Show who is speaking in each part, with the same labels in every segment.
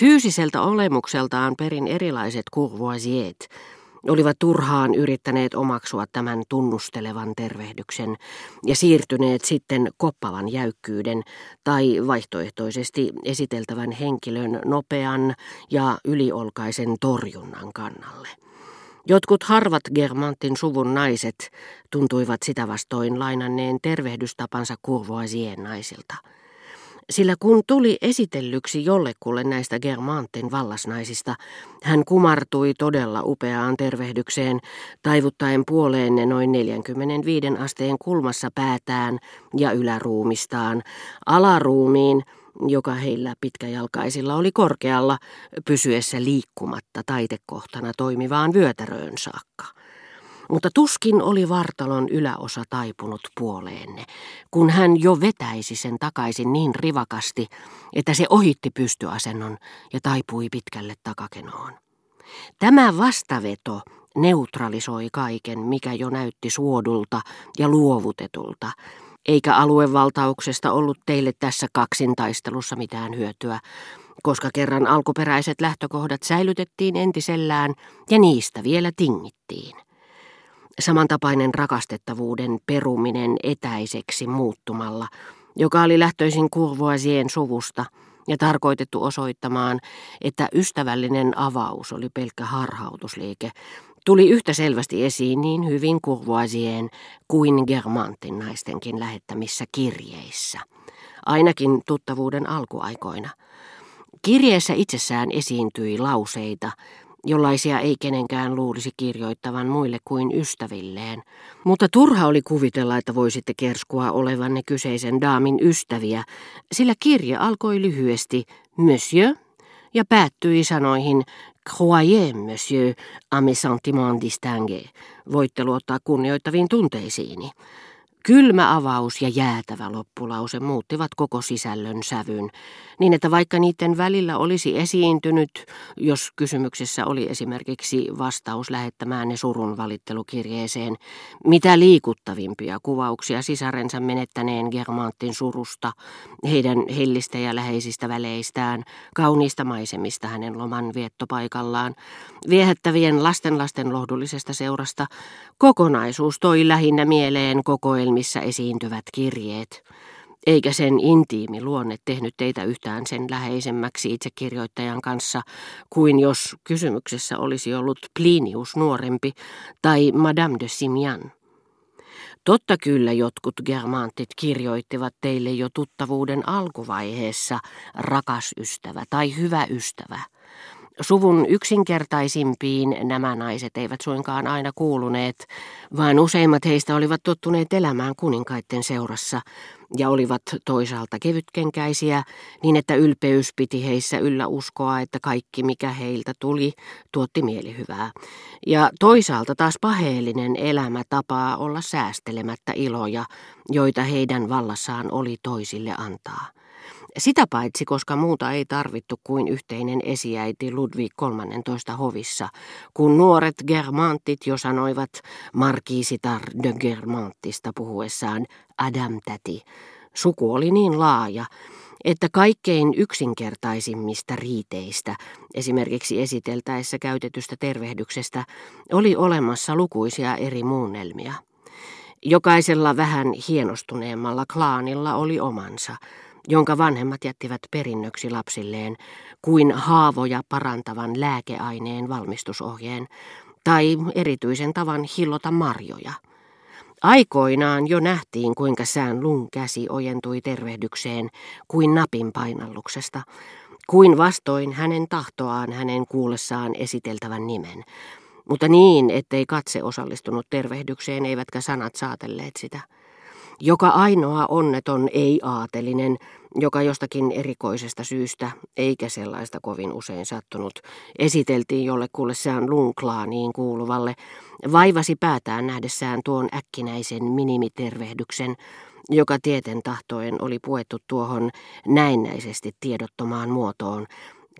Speaker 1: Fyysiseltä olemukseltaan perin erilaiset courvoisiet olivat turhaan yrittäneet omaksua tämän tunnustelevan tervehdyksen ja siirtyneet sitten koppavan jäykkyyden tai vaihtoehtoisesti esiteltävän henkilön nopean ja yliolkaisen torjunnan kannalle. Jotkut harvat Germantin suvun naiset tuntuivat sitä vastoin lainanneen tervehdystapansa Courvoisien naisilta – sillä kun tuli esitellyksi jollekulle näistä Germantin vallasnaisista, hän kumartui todella upeaan tervehdykseen, taivuttaen puoleenne noin 45 asteen kulmassa päätään ja yläruumistaan, alaruumiin, joka heillä pitkäjalkaisilla oli korkealla, pysyessä liikkumatta taitekohtana toimivaan vyötäröön saakka mutta tuskin oli vartalon yläosa taipunut puoleenne, kun hän jo vetäisi sen takaisin niin rivakasti, että se ohitti pystyasennon ja taipui pitkälle takakenoon. Tämä vastaveto neutralisoi kaiken, mikä jo näytti suodulta ja luovutetulta, eikä aluevaltauksesta ollut teille tässä kaksintaistelussa mitään hyötyä, koska kerran alkuperäiset lähtökohdat säilytettiin entisellään ja niistä vielä tingittiin. Samantapainen rakastettavuuden peruminen etäiseksi muuttumalla, joka oli lähtöisin Kurvoisien suvusta ja tarkoitettu osoittamaan, että ystävällinen avaus oli pelkkä harhautusliike, tuli yhtä selvästi esiin niin hyvin Kurvoisien kuin Germantin naistenkin lähettämissä kirjeissä, ainakin tuttavuuden alkuaikoina. Kirjeessä itsessään esiintyi lauseita, jollaisia ei kenenkään luulisi kirjoittavan muille kuin ystävilleen. Mutta turha oli kuvitella, että voisitte kerskua olevanne kyseisen daamin ystäviä, sillä kirje alkoi lyhyesti Monsieur ja päättyi sanoihin Croyez, monsieur, à mes sentiments distingués. Voitte luottaa kunnioittaviin tunteisiini. Kylmä avaus ja jäätävä loppulause muuttivat koko sisällön sävyn, niin että vaikka niiden välillä olisi esiintynyt, jos kysymyksessä oli esimerkiksi vastaus lähettämäänne surun valittelukirjeeseen, mitä liikuttavimpia kuvauksia sisarensa menettäneen Germantin surusta, heidän hellistä ja läheisistä väleistään, kauniista maisemista hänen loman viettopaikallaan, viehättävien lastenlasten lohdullisesta seurasta, kokonaisuus toi lähinnä mieleen kokoelmissa esiintyvät kirjeet eikä sen intiimi luonne tehnyt teitä yhtään sen läheisemmäksi itsekirjoittajan kanssa kuin jos kysymyksessä olisi ollut Plinius nuorempi tai Madame de Simian. Totta kyllä jotkut germantit kirjoittivat teille jo tuttavuuden alkuvaiheessa rakas ystävä tai hyvä ystävä. Suvun yksinkertaisimpiin nämä naiset eivät suinkaan aina kuuluneet, vaan useimmat heistä olivat tottuneet elämään kuninkaitten seurassa ja olivat toisaalta kevytkenkäisiä, niin että ylpeys piti heissä yllä uskoa, että kaikki mikä heiltä tuli tuotti mielihyvää. Ja toisaalta taas paheellinen elämä tapaa olla säästelemättä iloja, joita heidän vallassaan oli toisille antaa. Sitä paitsi, koska muuta ei tarvittu kuin yhteinen esiäiti Ludwig 13 hovissa, kun nuoret germantit jo sanoivat markiisitar de Germantista puhuessaan Adam täti. Suku oli niin laaja, että kaikkein yksinkertaisimmista riiteistä, esimerkiksi esiteltäessä käytetystä tervehdyksestä, oli olemassa lukuisia eri muunnelmia. Jokaisella vähän hienostuneemmalla klaanilla oli omansa – jonka vanhemmat jättivät perinnöksi lapsilleen kuin haavoja parantavan lääkeaineen valmistusohjeen tai erityisen tavan hillota marjoja. Aikoinaan jo nähtiin, kuinka sään lun käsi ojentui tervehdykseen kuin napin painalluksesta, kuin vastoin hänen tahtoaan hänen kuullessaan esiteltävän nimen, mutta niin, ettei katse osallistunut tervehdykseen eivätkä sanat saatelleet sitä. Joka ainoa onneton ei-aatelinen, joka jostakin erikoisesta syystä, eikä sellaista kovin usein sattunut, esiteltiin jollekulle sään lunklaaniin kuuluvalle, vaivasi päätään nähdessään tuon äkkinäisen minimitervehdyksen, joka tieten tahtoen oli puettu tuohon näennäisesti tiedottomaan muotoon,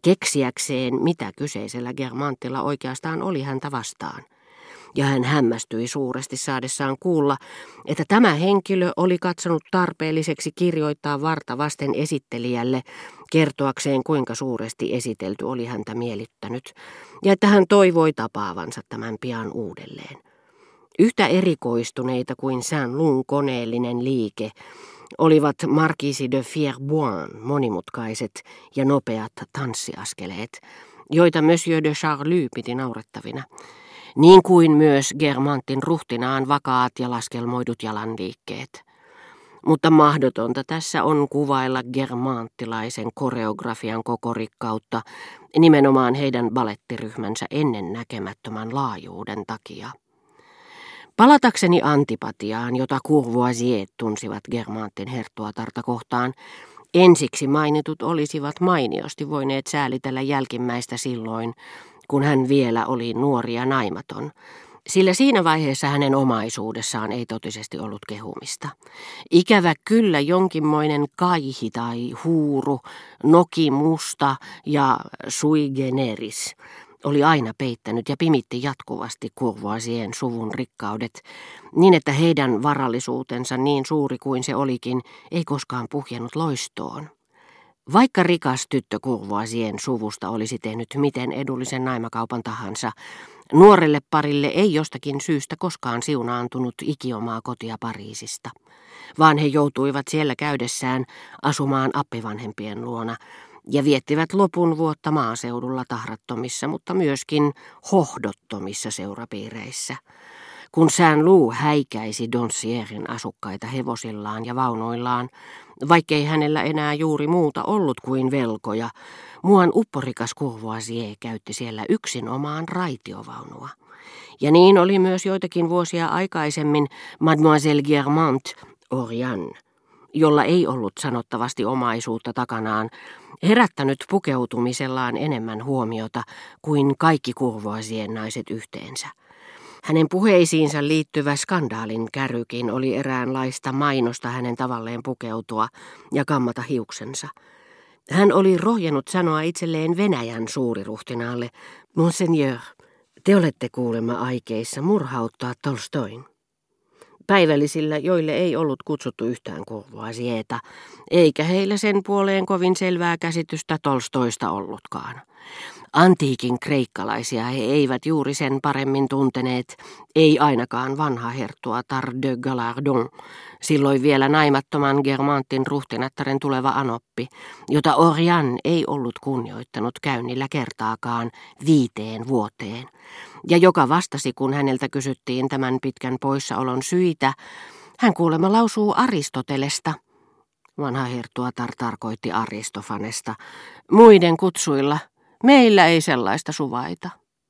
Speaker 1: keksiäkseen, mitä kyseisellä Germantilla oikeastaan oli häntä vastaan. Ja hän hämmästyi suuresti saadessaan kuulla, että tämä henkilö oli katsonut tarpeelliseksi kirjoittaa varta vasten esittelijälle kertoakseen kuinka suuresti esitelty oli häntä miellyttänyt, ja että hän toivoi tapaavansa tämän pian uudelleen. Yhtä erikoistuneita kuin Saint-Lun koneellinen liike olivat Marquisi de Fierboin monimutkaiset ja nopeat tanssiaskeleet, joita Monsieur de Charlie piti naurettavina, niin kuin myös Germantin ruhtinaan vakaat ja laskelmoidut jalanliikkeet. Mutta mahdotonta tässä on kuvailla germanttilaisen koreografian koko rikkautta nimenomaan heidän balettiryhmänsä ennen näkemättömän laajuuden takia. Palatakseni antipatiaan, jota Courvoisier tunsivat Germantin herttuatarta kohtaan, ensiksi mainitut olisivat mainiosti voineet säälitellä jälkimmäistä silloin, kun hän vielä oli nuori ja naimaton, sillä siinä vaiheessa hänen omaisuudessaan ei totisesti ollut kehumista. Ikävä kyllä jonkinmoinen kaihi tai huuru, noki musta ja sui generis oli aina peittänyt ja pimitti jatkuvasti kurvoisien suvun rikkaudet, niin että heidän varallisuutensa niin suuri kuin se olikin, ei koskaan puhjennut loistoon. Vaikka rikas tyttö kurvoisien suvusta olisi tehnyt miten edullisen naimakaupan tahansa, nuorelle parille ei jostakin syystä koskaan siunaantunut ikiomaa kotia Pariisista, vaan he joutuivat siellä käydessään asumaan appivanhempien luona, ja viettivät lopun vuotta maaseudulla tahrattomissa, mutta myöskin hohdottomissa seurapiireissä. Kun Sään Luu häikäisi Donsierin asukkaita hevosillaan ja vaunoillaan, vaikkei hänellä enää juuri muuta ollut kuin velkoja, muan upporikas Courvoisier käytti siellä yksin omaan raitiovaunua. Ja niin oli myös joitakin vuosia aikaisemmin Mademoiselle Germant Oriane jolla ei ollut sanottavasti omaisuutta takanaan, herättänyt pukeutumisellaan enemmän huomiota kuin kaikki kurvoisien naiset yhteensä. Hänen puheisiinsa liittyvä skandaalin kärykin oli eräänlaista mainosta hänen tavalleen pukeutua ja kammata hiuksensa. Hän oli rohjennut sanoa itselleen Venäjän suuriruhtinaalle, Monseigneur, te olette kuulemma aikeissa murhauttaa Tolstoin päivällisillä, joille ei ollut kutsuttu yhtään Courvoisierta, eikä heillä sen puoleen kovin selvää käsitystä Tolstoista ollutkaan. Antiikin kreikkalaisia he eivät juuri sen paremmin tunteneet, ei ainakaan vanha herttua Tar de Galardon, silloin vielä naimattoman Germantin ruhtinattaren tuleva anoppi, jota Orian ei ollut kunnioittanut käynnillä kertaakaan viiteen vuoteen, ja joka vastasi, kun häneltä kysyttiin tämän pitkän poissaolon syitä, hän kuulemma lausuu Aristotelesta. Vanha herttuatar tarkoitti Aristofanesta. Muiden kutsuilla Meillä ei sellaista suvaita.